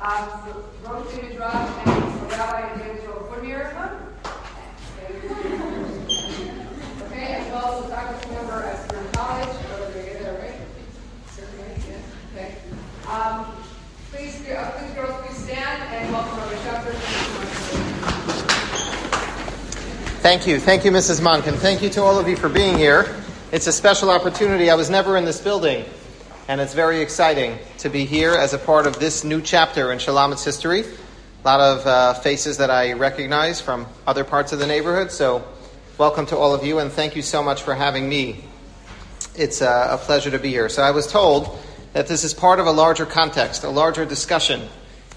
Um, so Rosh and Rabbi Fournier. Okay, as well as member at College. Oh. Okay. Um, please, uh, please, girls, please stand and welcome our. Thank you. Thank you, Mrs. Monken. Thank you to all of you for being here. It's a special opportunity. I was never in this building, and it's very exciting to be here as a part of this new chapter in Shulamith's history. A lot of uh, faces that I recognize from other parts of the neighborhood, so welcome to all of you, and thank you so much for having me. It's uh, a pleasure to be here. So I was told that this is part of a larger context, a larger discussion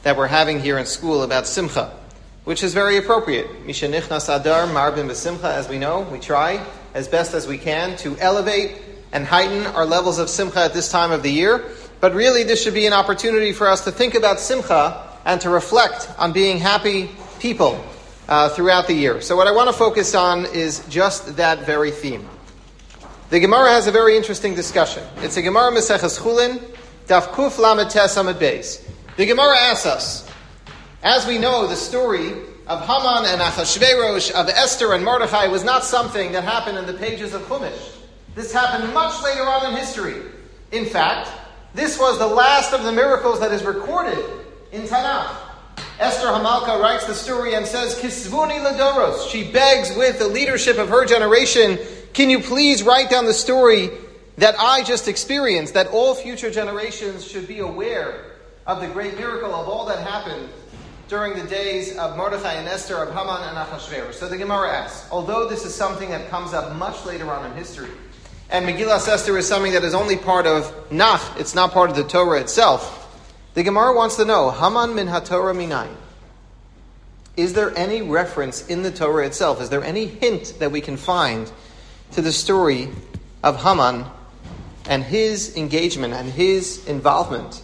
that we're having here in school about Simcha which is very appropriate. Mishenichnas Adar Marbin Besimcha, as we know, we try as best as we can to elevate and heighten our levels of Simcha at this time of the year. But really, this should be an opportunity for us to think about Simcha and to reflect on being happy people uh, throughout the year. So, what I want to focus on is just that very theme. The Gemara has a very interesting discussion. It's a Gemara Meseches Chulin, Daf Kuf Lamed Tes Beis. The Gemara asks us, as we know, the story of Haman and Achashverosh, of Esther and Mordechai, was not something that happened in the pages of Chumash. This happened much later on in history. In fact, this was the last of the miracles that is recorded in Tanakh. Esther Hamalka writes the story and says, Kisvuni Ladoros. She begs with the leadership of her generation, can you please write down the story that I just experienced, that all future generations should be aware of the great miracle of all that happened during the days of Mordechai and Esther, of Haman and Achashverosh. So the Gemara asks, although this is something that comes up much later on in history, and Megillah Esther is something that is only part of Nach, it's not part of the Torah itself, the Gemara wants to know, Haman min HaTorah minayin. Is there any reference in the Torah itself? Is there any hint that we can find to the story of Haman and his engagement and his involvement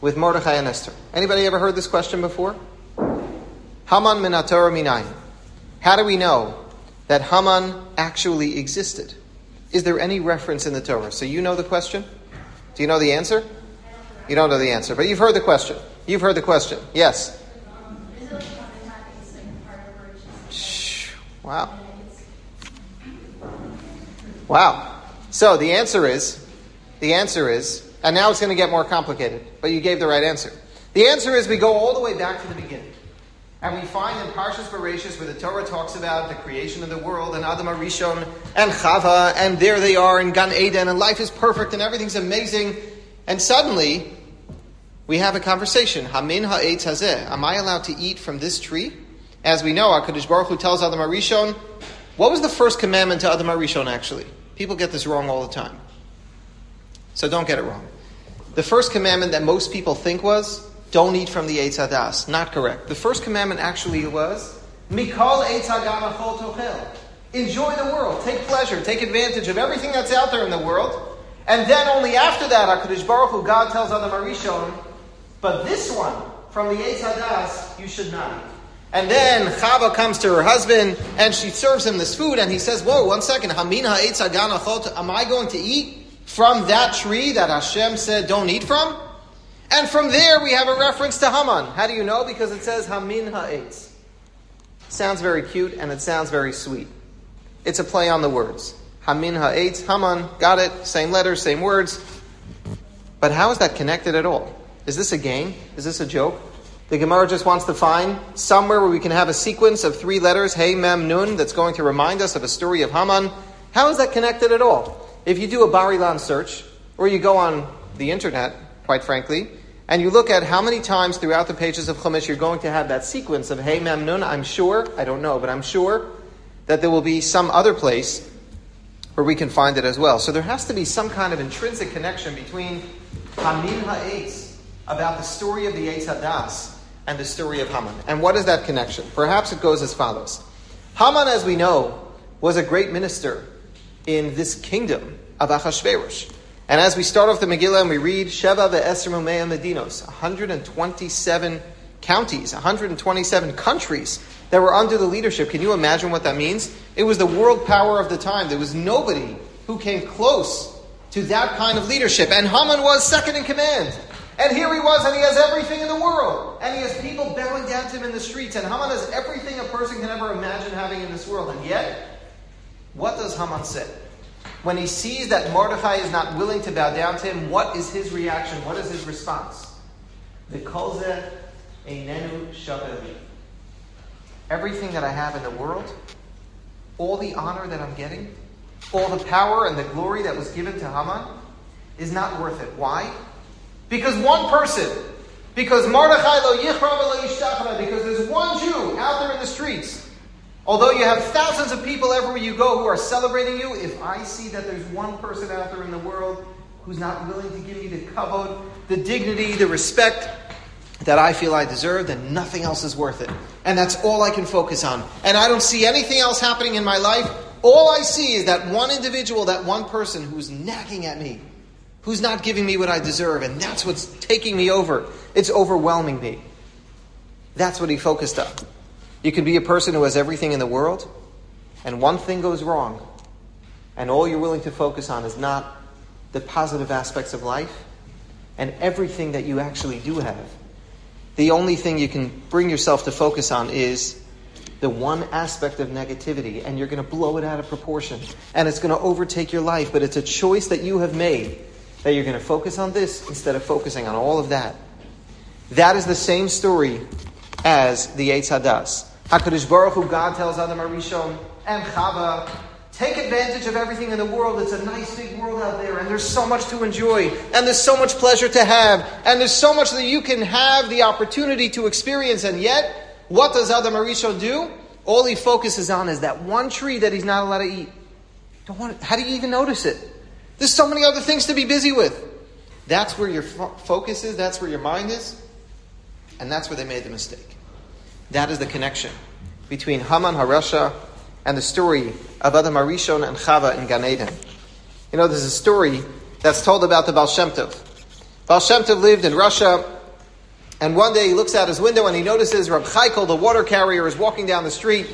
with Mordechai and Esther? Anybody ever heard this question before? Haman min HaTorah minayin. How do we know that Haman actually existed? Is there any reference in the Torah? So you know the question? Do you know the answer? You don't know the answer, but you've heard the question. You've heard the question. Yes. Wow. Wow. So the answer is, the answer is, and now it's going to get more complicated, but you gave the right answer. The answer is we go all the way back to the beginning. And we find in Parshas Bereshis where the Torah talks about the creation of the world and Adam Arishon and Chava, and there they are in Gan Eden, and life is perfect and everything's amazing. And suddenly, we have a conversation. Hamin ha'etz hazeh. Am I allowed to eat from this tree? As we know, HaKadosh Baruch Hu tells Adam Arishon, what was the first commandment to Adam Arishon actually? People get this wrong all the time. So don't get it wrong. The first commandment that most people think was, don't eat from the Eitz Hadas. Not correct. The first commandment actually was, Mikol Eitz Tochel. Enjoy the world. Take pleasure. Take advantage of everything that's out there in the world. And then only after that, HaKadosh Baruch Hu, God tells Adam Arishon, but this one, from the Eitz Hadas, you should not eat. And then Chava comes to her husband and she serves him this food and he says, Whoa, one second, Hamina Eitz Haganachol, am I going to eat from that tree that Hashem said don't eat from? And from there we have a reference to Haman. How do you know? Because it says Hamin ha'etz. Sounds very cute and it sounds very sweet. It's a play on the words. Hamin ha'etz, Haman, got it, same letters, same words. But how is that connected at all? Is this a game? Is this a joke? The Gemara just wants to find somewhere where we can have a sequence of three letters, Hey, Mem, Nun, that's going to remind us of a story of Haman. How is that connected at all? If you do a Bar-Ilan search, or you go on the internet, quite frankly, and you look at how many times throughout the pages of Chumash you're going to have that sequence of Hey Mem Nun, I'm sure, I don't know, but I'm sure that there will be some other place where we can find it as well. So there has to be some kind of intrinsic connection between Hamin Ha'etz, about the story of the Eitz Hadas, and the story of Haman. And what is that connection? Perhaps it goes as follows. Haman, as we know, was a great minister in this kingdom of Achashverosh. And as we start off the Megillah and we read Sheva ve'esr Mumea Medinos, 127 counties, 127 countries that were under the leadership. Can you imagine what that means? It was the world power of the time. There was nobody who came close to that kind of leadership. And Haman was second in command. And here he was, and he has everything in the world. And he has people bowing down to him in the streets. And Haman has everything a person can ever imagine having in this world. And yet, what does Haman say? When he sees that Mordechai is not willing to bow down to him, what is his reaction? What is his response? Everything that I have in the world, all the honor that I'm getting, all the power and the glory that was given to Haman is not worth it. Why? Because one person, because Mordechai lo yichra lo because there's one Jew out there in the streets. Although you have thousands of people everywhere you go who are celebrating you, if I see that there's one person out there in the world who's not willing to give me the kavod, the dignity, the respect that I feel I deserve, then nothing else is worth it. And that's all I can focus on. And I don't see anything else happening in my life. All I see is that one individual, that one person who's nagging at me, who's not giving me what I deserve, and that's what's taking me over. It's overwhelming me. That's what he focused on. You can be a person who has everything in the world, and one thing goes wrong, and all you're willing to focus on is not the positive aspects of life and everything that you actually do have. The only thing you can bring yourself to focus on is the one aspect of negativity, and you're going to blow it out of proportion, and it's going to overtake your life. But it's a choice that you have made that you're going to focus on this instead of focusing on all of that. That is the same story as the Eitz Hadas. HaKadosh Baruch Hu, God tells Adam Arishon and Chava, take advantage of everything in the world. It's a nice big world out there, and there's so much to enjoy, and there's so much pleasure to have, and there's so much that you can have the opportunity to experience, and yet, what does Adam Arishon do? All he focuses on is that one tree that he's not allowed to eat. Don't want how do you even notice it? There's so many other things to be busy with. That's where your fo- focus is, that's where your mind is, and that's where they made the mistake. That is the connection between Haman Harasha and the story of Adam Arishon and Chava in Gan Eden. You know, there's a story that's told about the Baal Shem Tov. Baal Shem Tov lived in Russia, and one day he looks out his window and he notices Rab Chaikel, the water carrier, is walking down the street,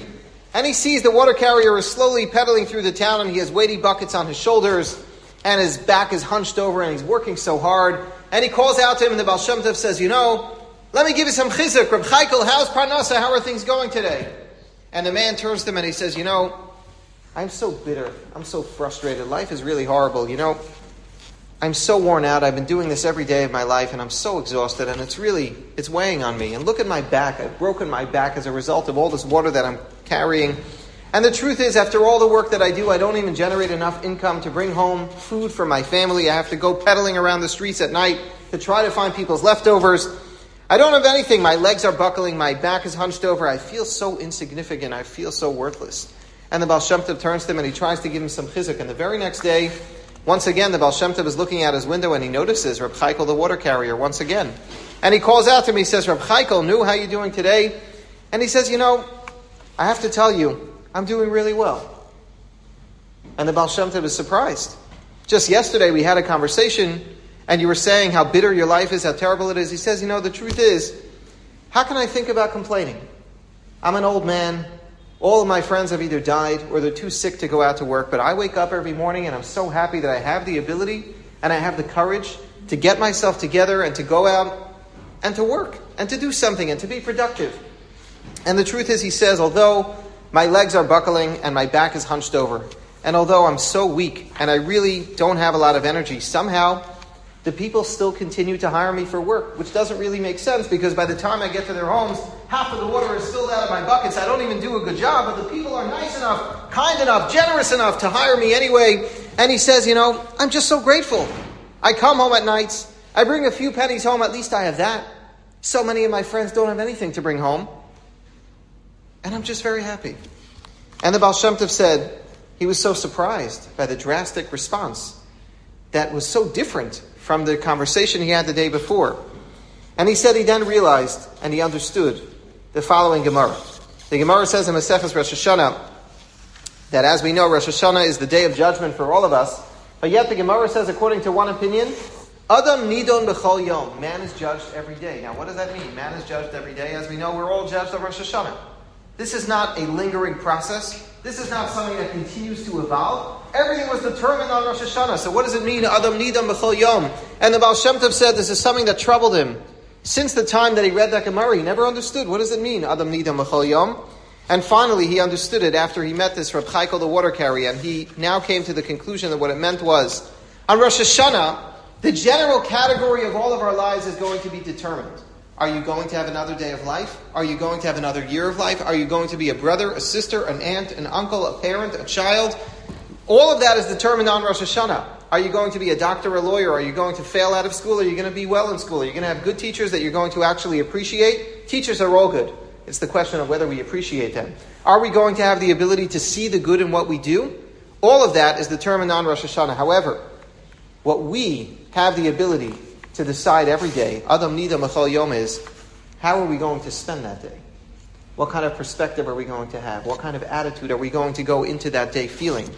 and he sees the water carrier is slowly pedaling through the town, and he has weighty buckets on his shoulders, and his back is hunched over, and he's working so hard. And he calls out to him, and the Baal Shem Tov says, You know, let me give you some chizuk. Rab Chaikel, how's Parnasa? How are things going today? And the man turns to him and he says, You know, I'm so bitter. I'm so frustrated. Life is really horrible. You know, I'm so worn out. I've been doing this every day of my life and I'm so exhausted and it's really, it's weighing on me. And look at my back. I've broken my back as a result of all this water that I'm carrying. And the truth is, after all the work that I do, I don't even generate enough income to bring home food for my family. I have to go pedaling around the streets at night to try to find people's leftovers. I don't have anything. My legs are buckling. My back is hunched over. I feel so insignificant. I feel so worthless. And the Baal Shem Tov turns to him and he tries to give him some chizuk. And the very next day, once again, the Baal Shem Tov is looking out his window and he notices Reb Chaikel, the water carrier, once again. And he calls out to him. He says, Reb Chaikel, Nu, how are you doing today? And he says, you know, I have to tell you, I'm doing really well. And the Baal Shem Tov is surprised. Just yesterday, we had a conversation and you were saying how bitter your life is, how terrible it is, he says, You know, the truth is, how can I think about complaining? I'm an old man. All of my friends have either died or they're too sick to go out to work, but I wake up every morning and I'm so happy that I have the ability and I have the courage to get myself together and to go out and to work and to do something and to be productive. And the truth is, he says, although my legs are buckling and my back is hunched over, and although I'm so weak and I really don't have a lot of energy, somehow the people still continue to hire me for work, which doesn't really make sense because by the time I get to their homes, half of the water is spilled out of my buckets. I don't even do a good job, but the people are nice enough, kind enough, generous enough to hire me anyway. And he says, You know, I'm just so grateful. I come home at nights, I bring a few pennies home, at least I have that. So many of my friends don't have anything to bring home. And I'm just very happy. And the Baal Shem Tov said he was so surprised by the drastic response that was so different from the conversation he had the day before. And he said he then realized and he understood the following Gemara. The Gemara says in Maseches Rosh Hashanah that as we know, Rosh Hashanah is the day of judgment for all of us. But yet the Gemara says, according to one opinion, Adam nidon b'chol yom. Man is judged every day. Now, what does that mean? Man is judged every day. As we know, we're all judged on Rosh Hashanah. This is not a lingering process. This is not something that continues to evolve. Everything was determined on Rosh Hashanah. So what does it mean, Adam Nidon B'chol Yom? And the Baal Shem Tov said this is something that troubled him. Since the time that he read that Gemara, he never understood. What does it mean, Adam Nidon B'chol Yom? And finally, he understood it after he met this Reb Chaikel, the water carrier, and he now came to the conclusion that what it meant was, on Rosh Hashanah, the general category of all of our lives is going to be determined. Are you going to have another day of life? Are you going to have another year of life? Are you going to be a brother, a sister, an aunt, an uncle, a parent, a child? All of that is determined on Rosh Hashanah. Are you going to be a doctor or a lawyer? Are you going to fail out of school? Are you going to be well in school? Are you going to have good teachers that you're going to actually appreciate? Teachers are all good. It's the question of whether we appreciate them. Are we going to have the ability to see the good in what we do? All of that is determined on Rosh Hashanah. However, what we have the ability to decide every day, Adam Nidon B'chol Yom, is how are we going to spend that day? What kind of perspective are we going to have? What kind of attitude are we going to go into that day feeling?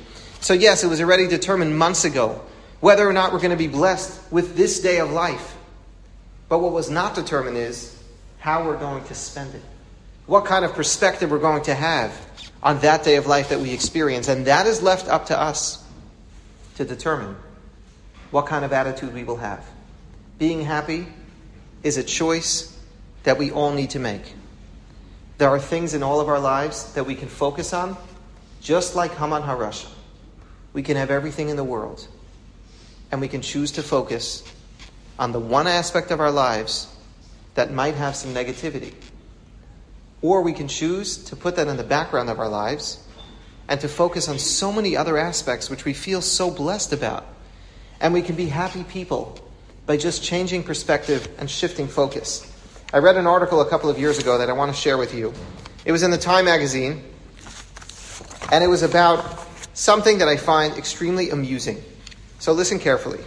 So, yes, it was already determined months ago whether or not we're going to be blessed with this day of life. But what was not determined is how we're going to spend it what kind of perspective we're going to have on that day of life that we experience. And that is left up to us to determine what kind of attitude we will have. Being happy is a choice that we all need to make. There are things in all of our lives that we can focus on, just like Haman Harasha. We can have everything in the world, and we can choose to focus on the one aspect of our lives that might have some negativity or we can choose to put that in the background of our lives and to focus on so many other aspects which we feel so blessed about. And we can be happy people by just changing perspective and shifting focus. I read an article a couple of years ago that I want to share with you. It was in the Time magazine, and it was about something that I find extremely amusing. So listen carefully.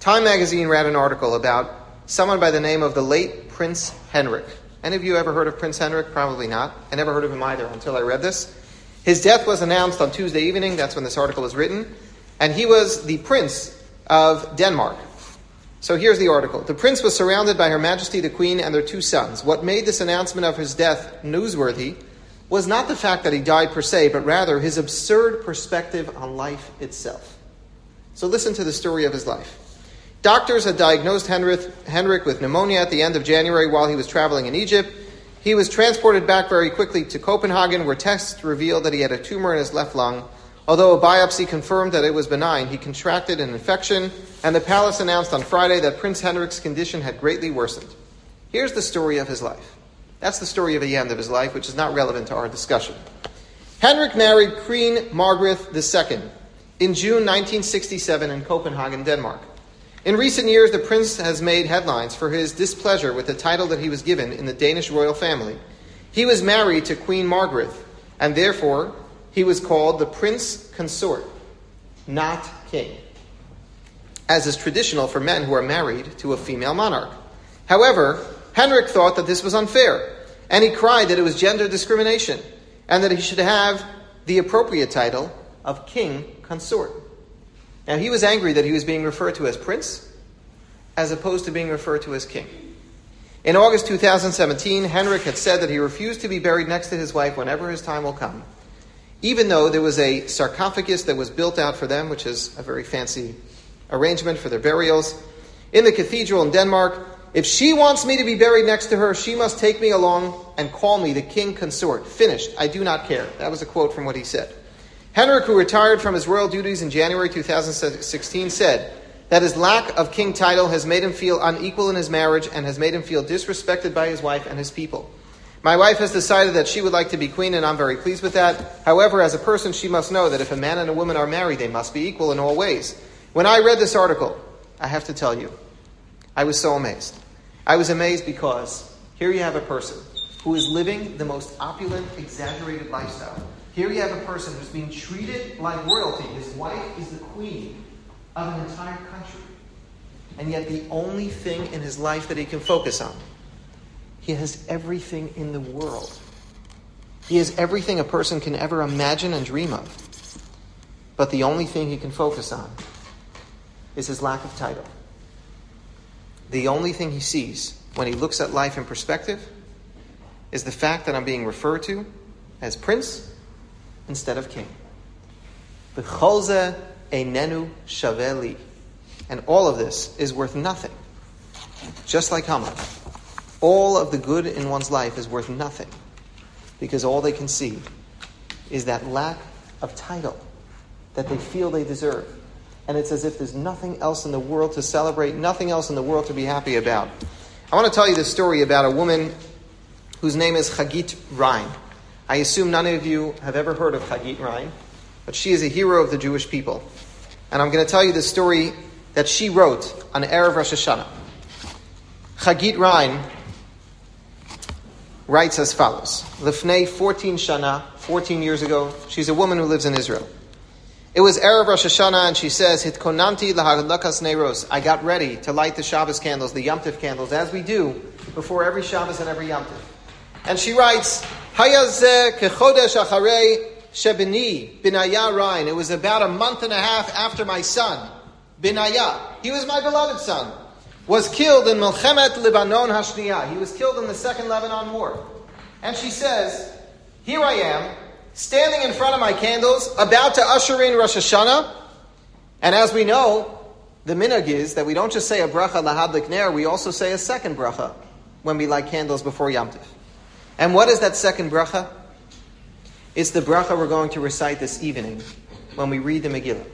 Time magazine ran an article about someone by the name of the late Prince Henrik. Any of you ever heard of Prince Henrik? Probably not. I never heard of him either until I read this. His death was announced on Tuesday evening. That's when this article was written. And he was the prince of Denmark. So here's the article. The prince was surrounded by Her Majesty the Queen and their two sons. What made this announcement of his death newsworthy was not the fact that he died per se, but rather his absurd perspective on life itself. So listen to the story of his life. Doctors had diagnosed Henrik with pneumonia at the end of January while he was traveling in Egypt. He was transported back very quickly to Copenhagen, where tests revealed that he had a tumor in his left lung. Although a biopsy confirmed that it was benign, he contracted an infection, and the palace announced on Friday that Prince Henrik's condition had greatly worsened. Here's the story of his life. That's the story of the end of his life, which is not relevant to our discussion. Henrik married Queen Margaret II in June 1967 in Copenhagen, Denmark. In recent years, the prince has made headlines for his displeasure with the title that he was given in the Danish royal family. He was married to Queen Margaret, and therefore he was called the prince consort, not king, as is traditional for men who are married to a female monarch. However, Henrik thought that this was unfair, and he cried that it was gender discrimination, and that he should have the appropriate title of king consort. Now, he was angry that he was being referred to as prince as opposed to being referred to as king. In August 2017, Henrik had said that he refused to be buried next to his wife whenever his time will come, even though there was a sarcophagus that was built out for them, which is a very fancy arrangement for their burials, in the cathedral in Denmark. If she wants me to be buried next to her, she must take me along and call me the king consort. Finished. I do not care. That was a quote from what he said. Henrik, who retired from his royal duties in January 2016, said that his lack of king title has made him feel unequal in his marriage and has made him feel disrespected by his wife and his people. My wife has decided that she would like to be queen, and I'm very pleased with that. However, as a person, she must know that if a man and a woman are married, they must be equal in all ways. When I read this article, I have to tell you, I was so amazed. I was amazed because here you have a person who is living the most opulent, exaggerated lifestyle here you have a person who's being treated like royalty. His wife is the queen of an entire country. And yet, the only thing in his life that he can focus on, he has everything in the world. He has everything a person can ever imagine and dream of. But the only thing he can focus on is his lack of title. The only thing he sees when he looks at life in perspective is the fact that I'm being referred to as prince instead of king. B'cholze einenu shaveli. And all of this is worth nothing. Just like Haman. All of the good in one's life is worth nothing. Because all they can see is that lack of title that they feel they deserve. And it's as if there's nothing else in the world to celebrate, nothing else in the world to be happy about. I want to tell you the story about a woman whose name is Chagit Rein. I assume none of you have ever heard of Chagit Rein, but she is a hero of the Jewish people. And I'm going to tell you the story that she wrote on Erev Rosh Hashanah. Chagit Rein writes as follows. Lifnei 14 Shana, 14 years ago, she's a woman who lives in Israel. It was Erev Rosh Hashanah, and she says, Hitkonanti lahadlakas neiros. I got ready to light the Shabbos candles, the Yom Tif candles, as we do before every Shabbos and every Yom Tif. And she writes, Hayazeh kechodesh acharei shebini binaya Rein. It was about a month and a half after my son, Binaya. He was my beloved son. Was killed in Melchemet Lebanon Hashniya. He was killed in the Second Lebanon War. And she says, Here I am, standing in front of my candles, about to usher in Rosh Hashanah. And as we know, the minhag is that we don't just say a bracha lahadlik ner, we also say a second bracha when we light candles before Yom Tif. And what is that second bracha? It's the bracha we're going to recite this evening when we read the Megillah.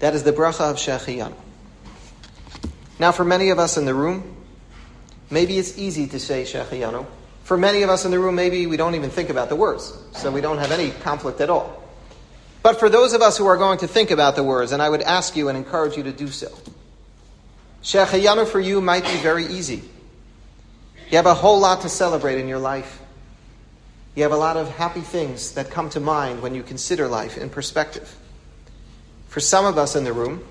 That is the bracha of Shehecheyanu. Now, for many of us in the room, maybe it's easy to say Shehecheyanu. For many of us in the room, maybe we don't even think about the words, so we don't have any conflict at all. But for those of us who are going to think about the words, and I would ask you and encourage you to do so, Shehecheyanu for you might be very easy. You have a whole lot to celebrate in your life. You have a lot of happy things that come to mind when you consider life in perspective. For some of us in the room,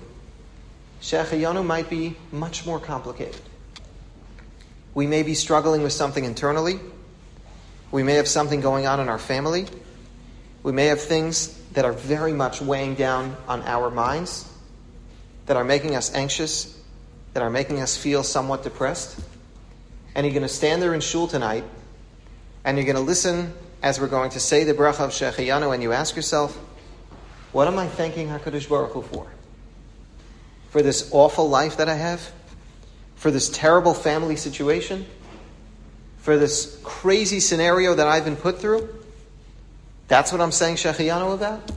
Shehecheyanu might be much more complicated. We may be struggling with something internally. We may have something going on in our family. We may have things that are very much weighing down on our minds, that are making us anxious, that are making us feel somewhat depressed. And you're going to stand there in shul tonight, and you're going to listen as we're going to say the bracha of Shehecheyanu, and you ask yourself, what am I thanking HaKadosh Baruch Hu for? For this awful life that I have? for this terrible family situation, for this crazy scenario that I've been put through? That's what I'm saying Shehecheyanu about?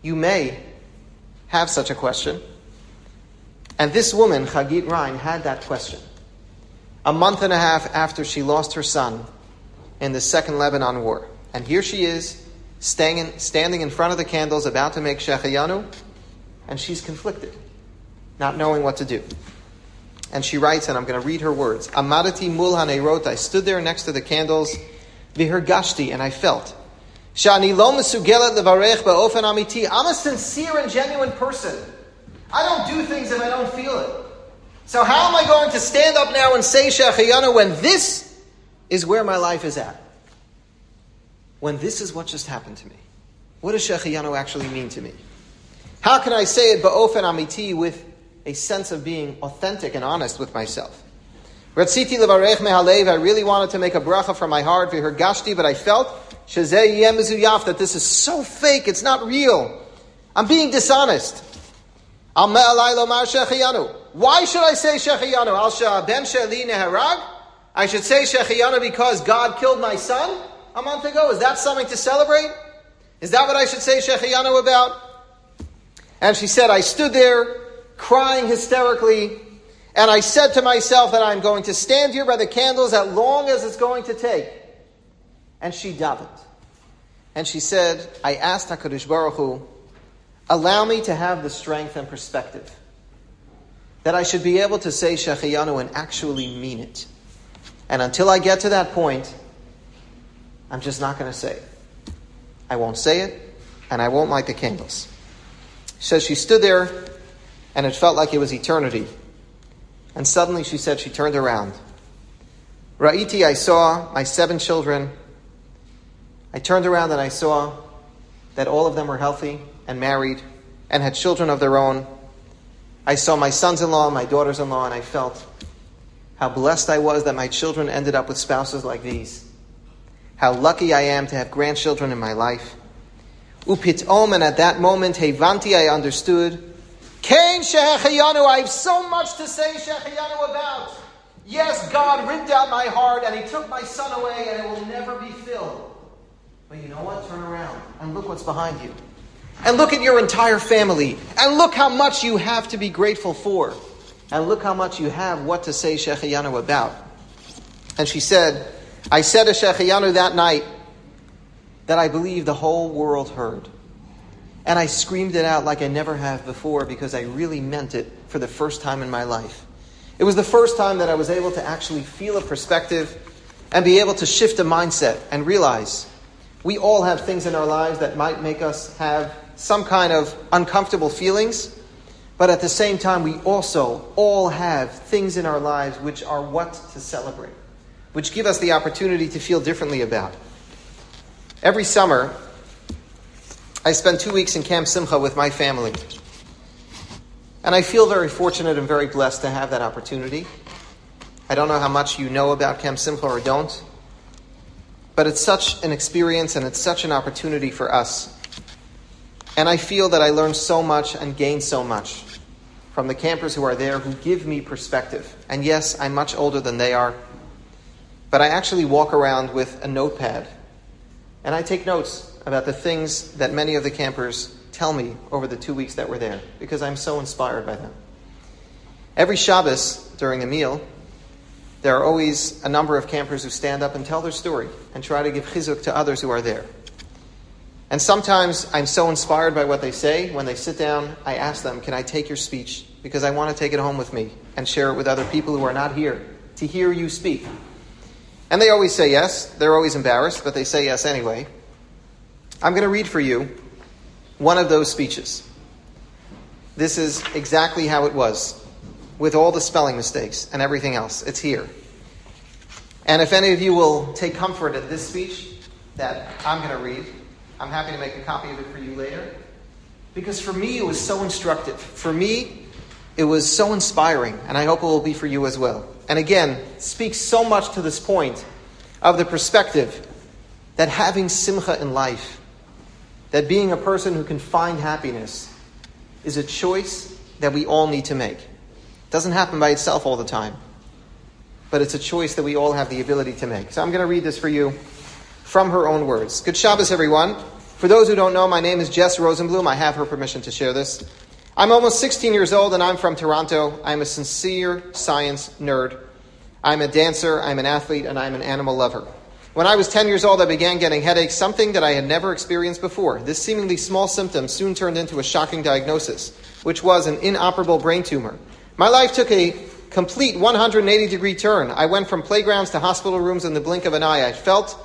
You may have such a question. And this woman, Chagit Rein, had that question. A month and a half after she lost her son in the Second Lebanon War. And here she is, standing in front of the candles, about to make Shehecheyanu, and she's conflicted not knowing what to do. And she writes, and I'm going to read her words. Amadati mul wrote, I stood there next to the candles, vihergashti, and I felt. Shani lo mesugelet ba'ofen amiti. I'm a sincere and genuine person. I don't do things if I don't feel it. So how am I going to stand up now and say Shehecheyanu when this is where my life is at? When this is what just happened to me? What does Shehecheyanu actually mean to me? How can I say it ba'ofen amiti with a sense of being authentic and honest with myself. Ratziti levarech mehalev, I really wanted to make a bracha from my heart, for her gashti, but I felt that this is so fake, it's not real. I'm being dishonest. Why should I say neharag? I should say Shehecheyanu because God killed my son a month ago. Is that something to celebrate? Is that what I should say Shehecheyanu about? And she said, I stood there crying hysterically. And I said to myself that I'm going to stand here by the candles as long as it's going to take. And she davened. And she said, I asked HaKadosh Baruch Hu, allow me to have the strength and perspective that I should be able to say Shehecheyanu and actually mean it. And until I get to that point, I'm just not going to say it. I won't say it, and I won't light the candles. Says she stood there and it felt like it was eternity. And suddenly she said she turned around. Ra'iti, I saw my seven children. I turned around and I saw that all of them were healthy and married and had children of their own. I saw my sons in law my daughters in law, and I felt how blessed I was that my children ended up with spouses like these. how lucky I am to have grandchildren in my life. Upitom, and at that moment, Hevanti, I understood. Cain Shehechayanu, I have so much to say Shehechayanu about. Yes, God ripped out my heart and He took my son away and it will never be filled. But you know what? Turn around and look what's behind you. And look at your entire family. And look how much you have to be grateful for. And look how much you have what to say Shehechayanu about. And she said, I said to Shehechayanu that night that I believe the whole world heard. And I screamed it out like I never have before because I really meant it for the first time in my life. It was the first time that I was able to actually feel a perspective and be able to shift a mindset and realize we all have things in our lives that might make us have some kind of uncomfortable feelings, but at the same time, we also all have things in our lives which are what to celebrate, which give us the opportunity to feel differently about. Every summer, I spend two weeks in Camp Simcha with my family. And I feel very fortunate and very blessed to have that opportunity. I don't know how much you know about Camp Simcha or don't, but it's such an experience and it's such an opportunity for us. And I feel that I learn so much and gain so much from the campers who are there who give me perspective. And yes, I'm much older than they are, but I actually walk around with a notepad and I take notes about the things that many of the campers tell me over the two weeks that we're there because I'm so inspired by them. Every Shabbos during a meal, there are always a number of campers who stand up and tell their story and try to give chizuk to others who are there. And sometimes I'm so inspired by what they say, when they sit down, I ask them, Can I take your speech? Because I want to take it home with me and share it with other people who are not here to hear you speak. And they always say yes. They're always embarrassed, but they say yes anyway. I'm going to read for you one of those speeches. This is exactly how it was, with all the spelling mistakes and everything else. It's here. And if any of you will take comfort in this speech that I'm going to read, I'm happy to make a copy of it for you later. Because for me, it was so instructive. For me, it was so inspiring, and I hope it will be for you as well. And again, speaks so much to this point of the perspective that having simcha in life, that being a person who can find happiness, is a choice that we all need to make. It doesn't happen by itself all the time, but it's a choice that we all have the ability to make. So I'm going to read this for you from her own words. Good Shabbos, everyone. For those who don't know, my name is Jess Rosenblum. I have her permission to share this. I'm almost 16 years old and I'm from Toronto. I'm a sincere science nerd. I'm a dancer, I'm an athlete, and I'm an animal lover. When I was 10 years old, I began getting headaches, something that I had never experienced before. This seemingly small symptom soon turned into a shocking diagnosis, which was an inoperable brain tumor. My life took a complete 180 degree turn. I went from playgrounds to hospital rooms in the blink of an eye. I felt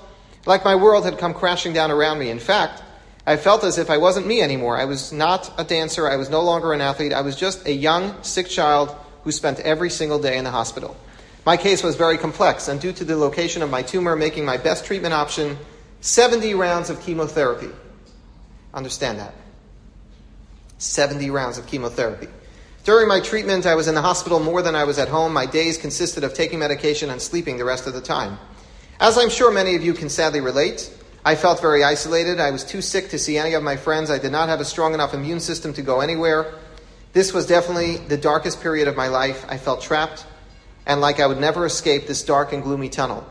like my world had come crashing down around me. In fact, I felt as if I wasn't me anymore. I was not a dancer. I was no longer an athlete. I was just a young, sick child who spent every single day in the hospital. My case was very complex, and due to the location of my tumor making my best treatment option 70 rounds of chemotherapy. Understand that. 70 rounds of chemotherapy. During my treatment, I was in the hospital more than I was at home. My days consisted of taking medication and sleeping the rest of the time. As I'm sure many of you can sadly relate, I felt very isolated. I was too sick to see any of my friends. I did not have a strong enough immune system to go anywhere. This was definitely the darkest period of my life. I felt trapped and like I would never escape this dark and gloomy tunnel.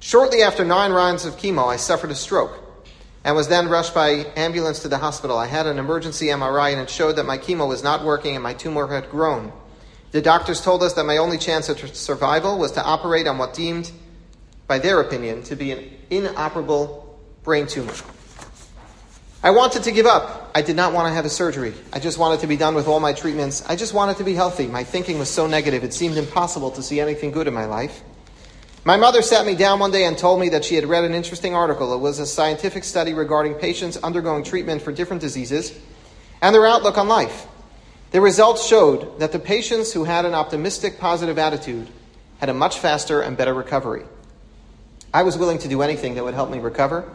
Shortly after nine rounds of chemo, I suffered a stroke and was then rushed by ambulance to the hospital. I had an emergency MRI and it showed that my chemo was not working and my tumor had grown. The doctors told us that my only chance of survival was to operate on what deemed, by their opinion, to be an inoperable brain tumor. I wanted to give up. I did not want to have a surgery. I just wanted to be done with all my treatments. I just wanted to be healthy. My thinking was so negative, it seemed impossible to see anything good in my life. My mother sat me down one day and told me that she had read an interesting article. It was a scientific study regarding patients undergoing treatment for different diseases and their outlook on life. The results showed that the patients who had an optimistic, positive attitude had a much faster and better recovery. I was willing to do anything that would help me recover,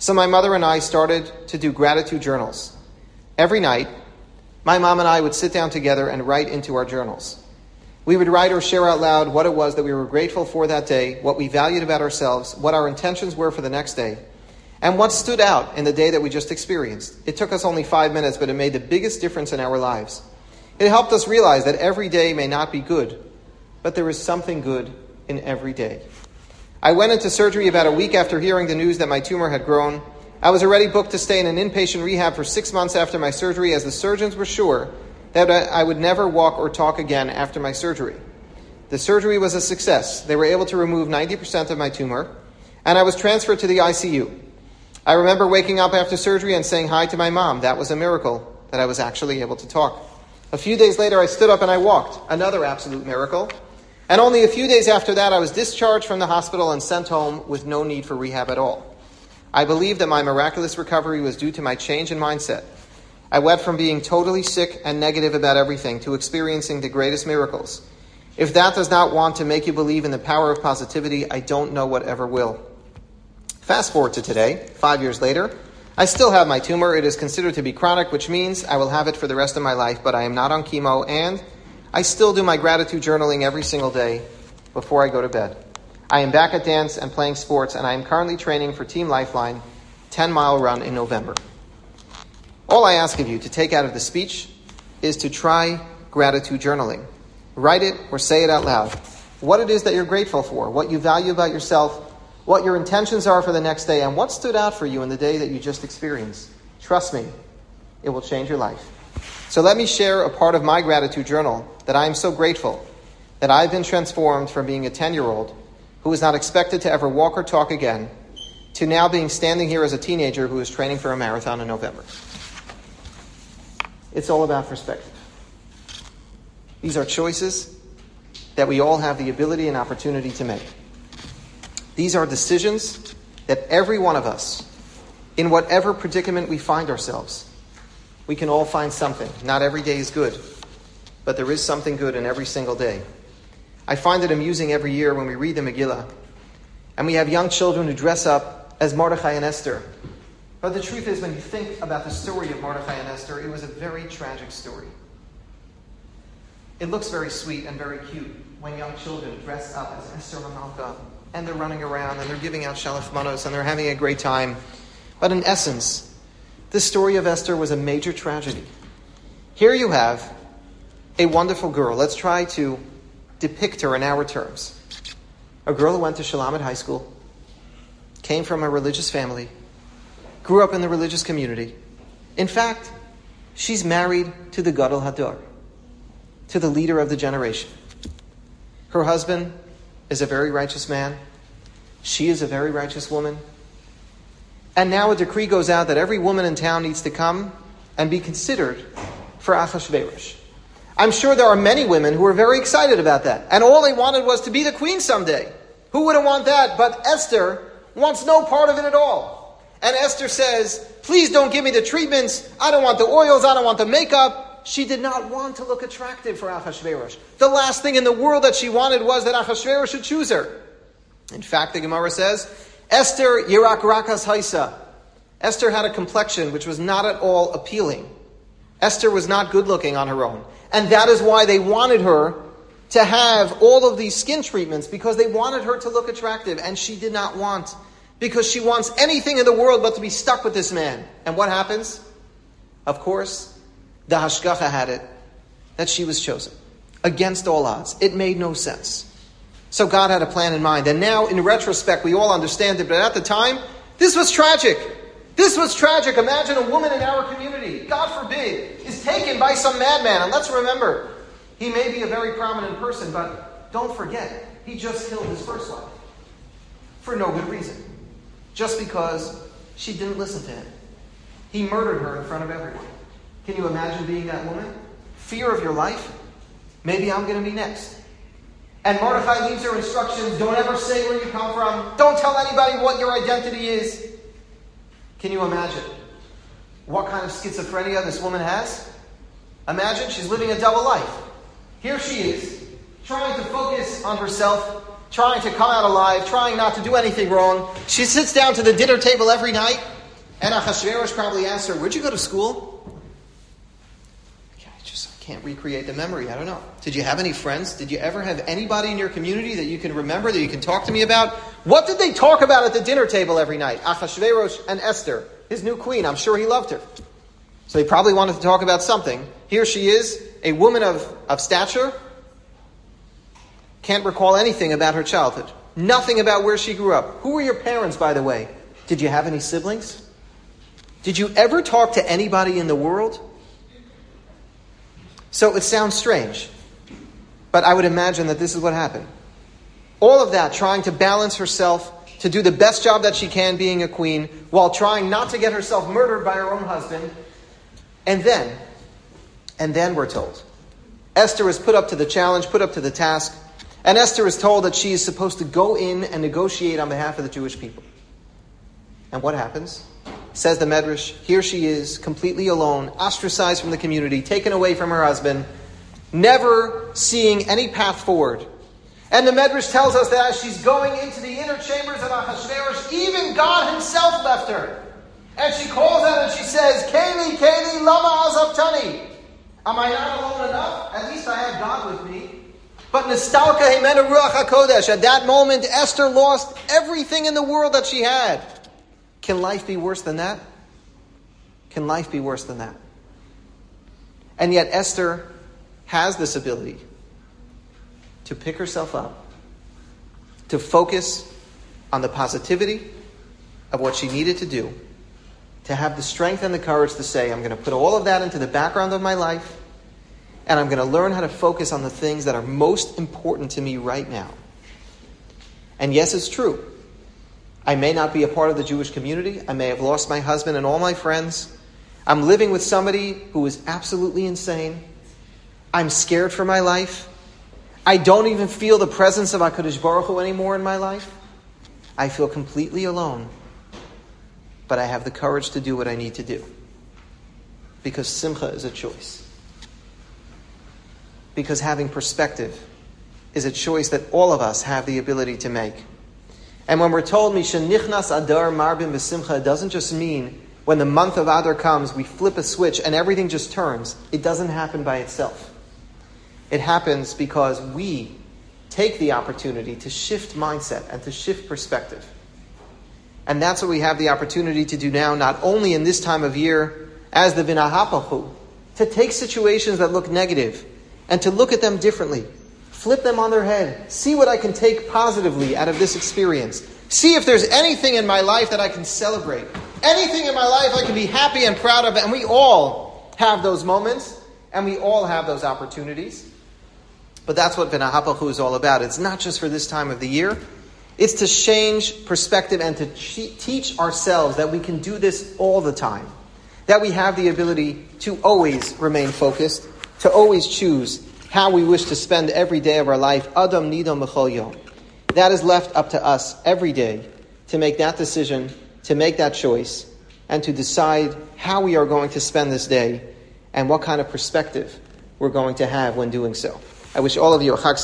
so my mother and I started to do gratitude journals. Every night, my mom and I would sit down together and write into our journals. We would write or share out loud what it was that we were grateful for that day, what we valued about ourselves, what our intentions were for the next day, and what stood out in the day that we just experienced. It took us only five minutes, but it made the biggest difference in our lives. It helped us realize that every day may not be good, but there is something good in every day. I went into surgery about a week after hearing the news that my tumor had grown. I was already booked to stay in an inpatient rehab for six months after my surgery, as the surgeons were sure that I would never walk or talk again after my surgery. The surgery was a success. They were able to remove 90% of my tumor, and I was transferred to the ICU. I remember waking up after surgery and saying hi to my mom. That was a miracle that I was actually able to talk. A few days later, I stood up and I walked. Another absolute miracle. And only a few days after that, I was discharged from the hospital and sent home with no need for rehab at all. I believe that my miraculous recovery was due to my change in mindset. I went from being totally sick and negative about everything to experiencing the greatest miracles. If that does not want to make you believe in the power of positivity, I don't know what ever will. Fast forward to today, five years later. I still have my tumor. It is considered to be chronic, which means I will have it for the rest of my life, but I am not on chemo and I still do my gratitude journaling every single day before I go to bed. I am back at dance and playing sports, and I am currently training for Team Lifeline 10 mile run in November. All I ask of you to take out of the speech is to try gratitude journaling. Write it or say it out loud. What it is that you're grateful for, what you value about yourself, what your intentions are for the next day, and what stood out for you in the day that you just experienced. Trust me, it will change your life. So let me share a part of my gratitude journal that I am so grateful that I've been transformed from being a 10 year old who was not expected to ever walk or talk again to now being standing here as a teenager who is training for a marathon in November. It's all about perspective. These are choices that we all have the ability and opportunity to make. These are decisions that every one of us, in whatever predicament we find ourselves, we can all find something. Not every day is good, but there is something good in every single day. I find it amusing every year when we read the Megillah and we have young children who dress up as Mordechai and Esther. But the truth is, when you think about the story of Mordechai and Esther, it was a very tragic story. It looks very sweet and very cute when young children dress up as Esther Hamalka and they're running around and they're giving out shalach manos and they're having a great time. But in essence, the story of Esther was a major tragedy. Here you have a wonderful girl. Let's try to depict her in our terms. A girl who went to Shulamith High School, came from a religious family, grew up in the religious community. In fact, she's married to the Gadol Hador, to the leader of the generation. Her husband is a very righteous man. She is a very righteous woman. And now a decree goes out that every woman in town needs to come and be considered for Achashverosh. I'm sure there are many women who are very excited about that. And all they wanted was to be the queen someday. Who wouldn't want that? But Esther wants no part of it at all. And Esther says, please don't give me the treatments. I don't want the oils. I don't want the makeup. She did not want to look attractive for Achashverosh. The last thing in the world that she wanted was that Achashverosh should choose her. In fact, the Gemara says, Esther Yirak Rakas Haisa. Esther had a complexion which was not at all appealing. Esther was not good looking on her own. And that is why they wanted her to have all of these skin treatments because they wanted her to look attractive. And she did not want, because she wants anything in the world but to be stuck with this man. And what happens? Of course, the Hashgacha had it that she was chosen against all odds. It made no sense. So God had a plan in mind. And now, in retrospect, we all understand it. But at the time, this was tragic. This was tragic. Imagine a woman in our community, God forbid, is taken by some madman. And let's remember, he may be a very prominent person, but don't forget, he just killed his first wife for no good reason. Just because she didn't listen to him. He murdered her in front of everyone. Can you imagine being that woman? Fear of your life? Maybe I'm going to be next. And Mordechai leaves her instructions don't ever say where you come from, don't tell anybody what your identity is. Can you imagine what kind of schizophrenia this woman has? Imagine she's living a double life. Here she is, trying to focus on herself, trying to come out alive, trying not to do anything wrong. She sits down to the dinner table every night, and Achashverosh probably asks her, Where'd you go to school? Can't recreate the memory. I don't know. Did you have any friends? Did you ever have anybody in your community that you can remember that you can talk to me about? What did they talk about at the dinner table every night? Achashverosh and Esther, his new queen. I'm sure he loved her. So he probably wanted to talk about something. Here she is, a woman of, of stature. Can't recall anything about her childhood. Nothing about where she grew up. Who were your parents, by the way? Did you have any siblings? Did you ever talk to anybody in the world? So it sounds strange, but I would imagine that this is what happened. All of that, trying to balance herself, to do the best job that she can being a queen, while trying not to get herself murdered by her own husband. And then, and then we're told, Esther is put up to the challenge, put up to the task, and Esther is told that she is supposed to go in and negotiate on behalf of the Jewish people. And what happens? Says the Medrash, here she is, completely alone, ostracized from the community, taken away from her husband, never seeing any path forward. And the Medrash tells us that as she's going into the inner chambers of Ahasuerus, even God himself left her. And she calls out and she says, Kaylee, Kaylee, lama azabtani. Am I not alone enough? At least I have God with me. But Nistalka mimena Ruach HaKodesh, at that moment, Esther lost everything in the world that she had. Can life be worse than that? Can life be worse than that? And yet, Esther has this ability to pick herself up, to focus on the positivity of what she needed to do, to have the strength and the courage to say, I'm going to put all of that into the background of my life, and I'm going to learn how to focus on the things that are most important to me right now. And yes, it's true. I may not be a part of the Jewish community. I may have lost my husband and all my friends. I'm living with somebody who is absolutely insane. I'm scared for my life. I don't even feel the presence of HaKadosh Baruch Hu anymore in my life. I feel completely alone. But I have the courage to do what I need to do. Because simcha is a choice. Because having perspective is a choice that all of us have the ability to make. And when we're told Nichnas Adar Marbim B'Simcha, it doesn't just mean when the month of Adar comes, we flip a switch and everything just turns. It doesn't happen by itself. It happens because we take the opportunity to shift mindset and to shift perspective. And that's what we have the opportunity to do now, not only in this time of year as the V'nahafoch hu, to take situations that look negative and to look at them differently flip them on their head, see what I can take positively out of this experience, see if there's anything in my life that I can celebrate, anything in my life I can be happy and proud of. And we all have those moments, and we all have those opportunities. But that's what V'nahafoch hu is all about. It's not just for this time of the year. It's to change perspective and to teach ourselves that we can do this all the time. That we have the ability to always remain focused, to always choose how we wish to spend every day of our life. Adam nidon yom. That is left up to us every day to make that decision, to make that choice, and to decide how we are going to spend this day and what kind of perspective we're going to have when doing so. I wish all of you a chag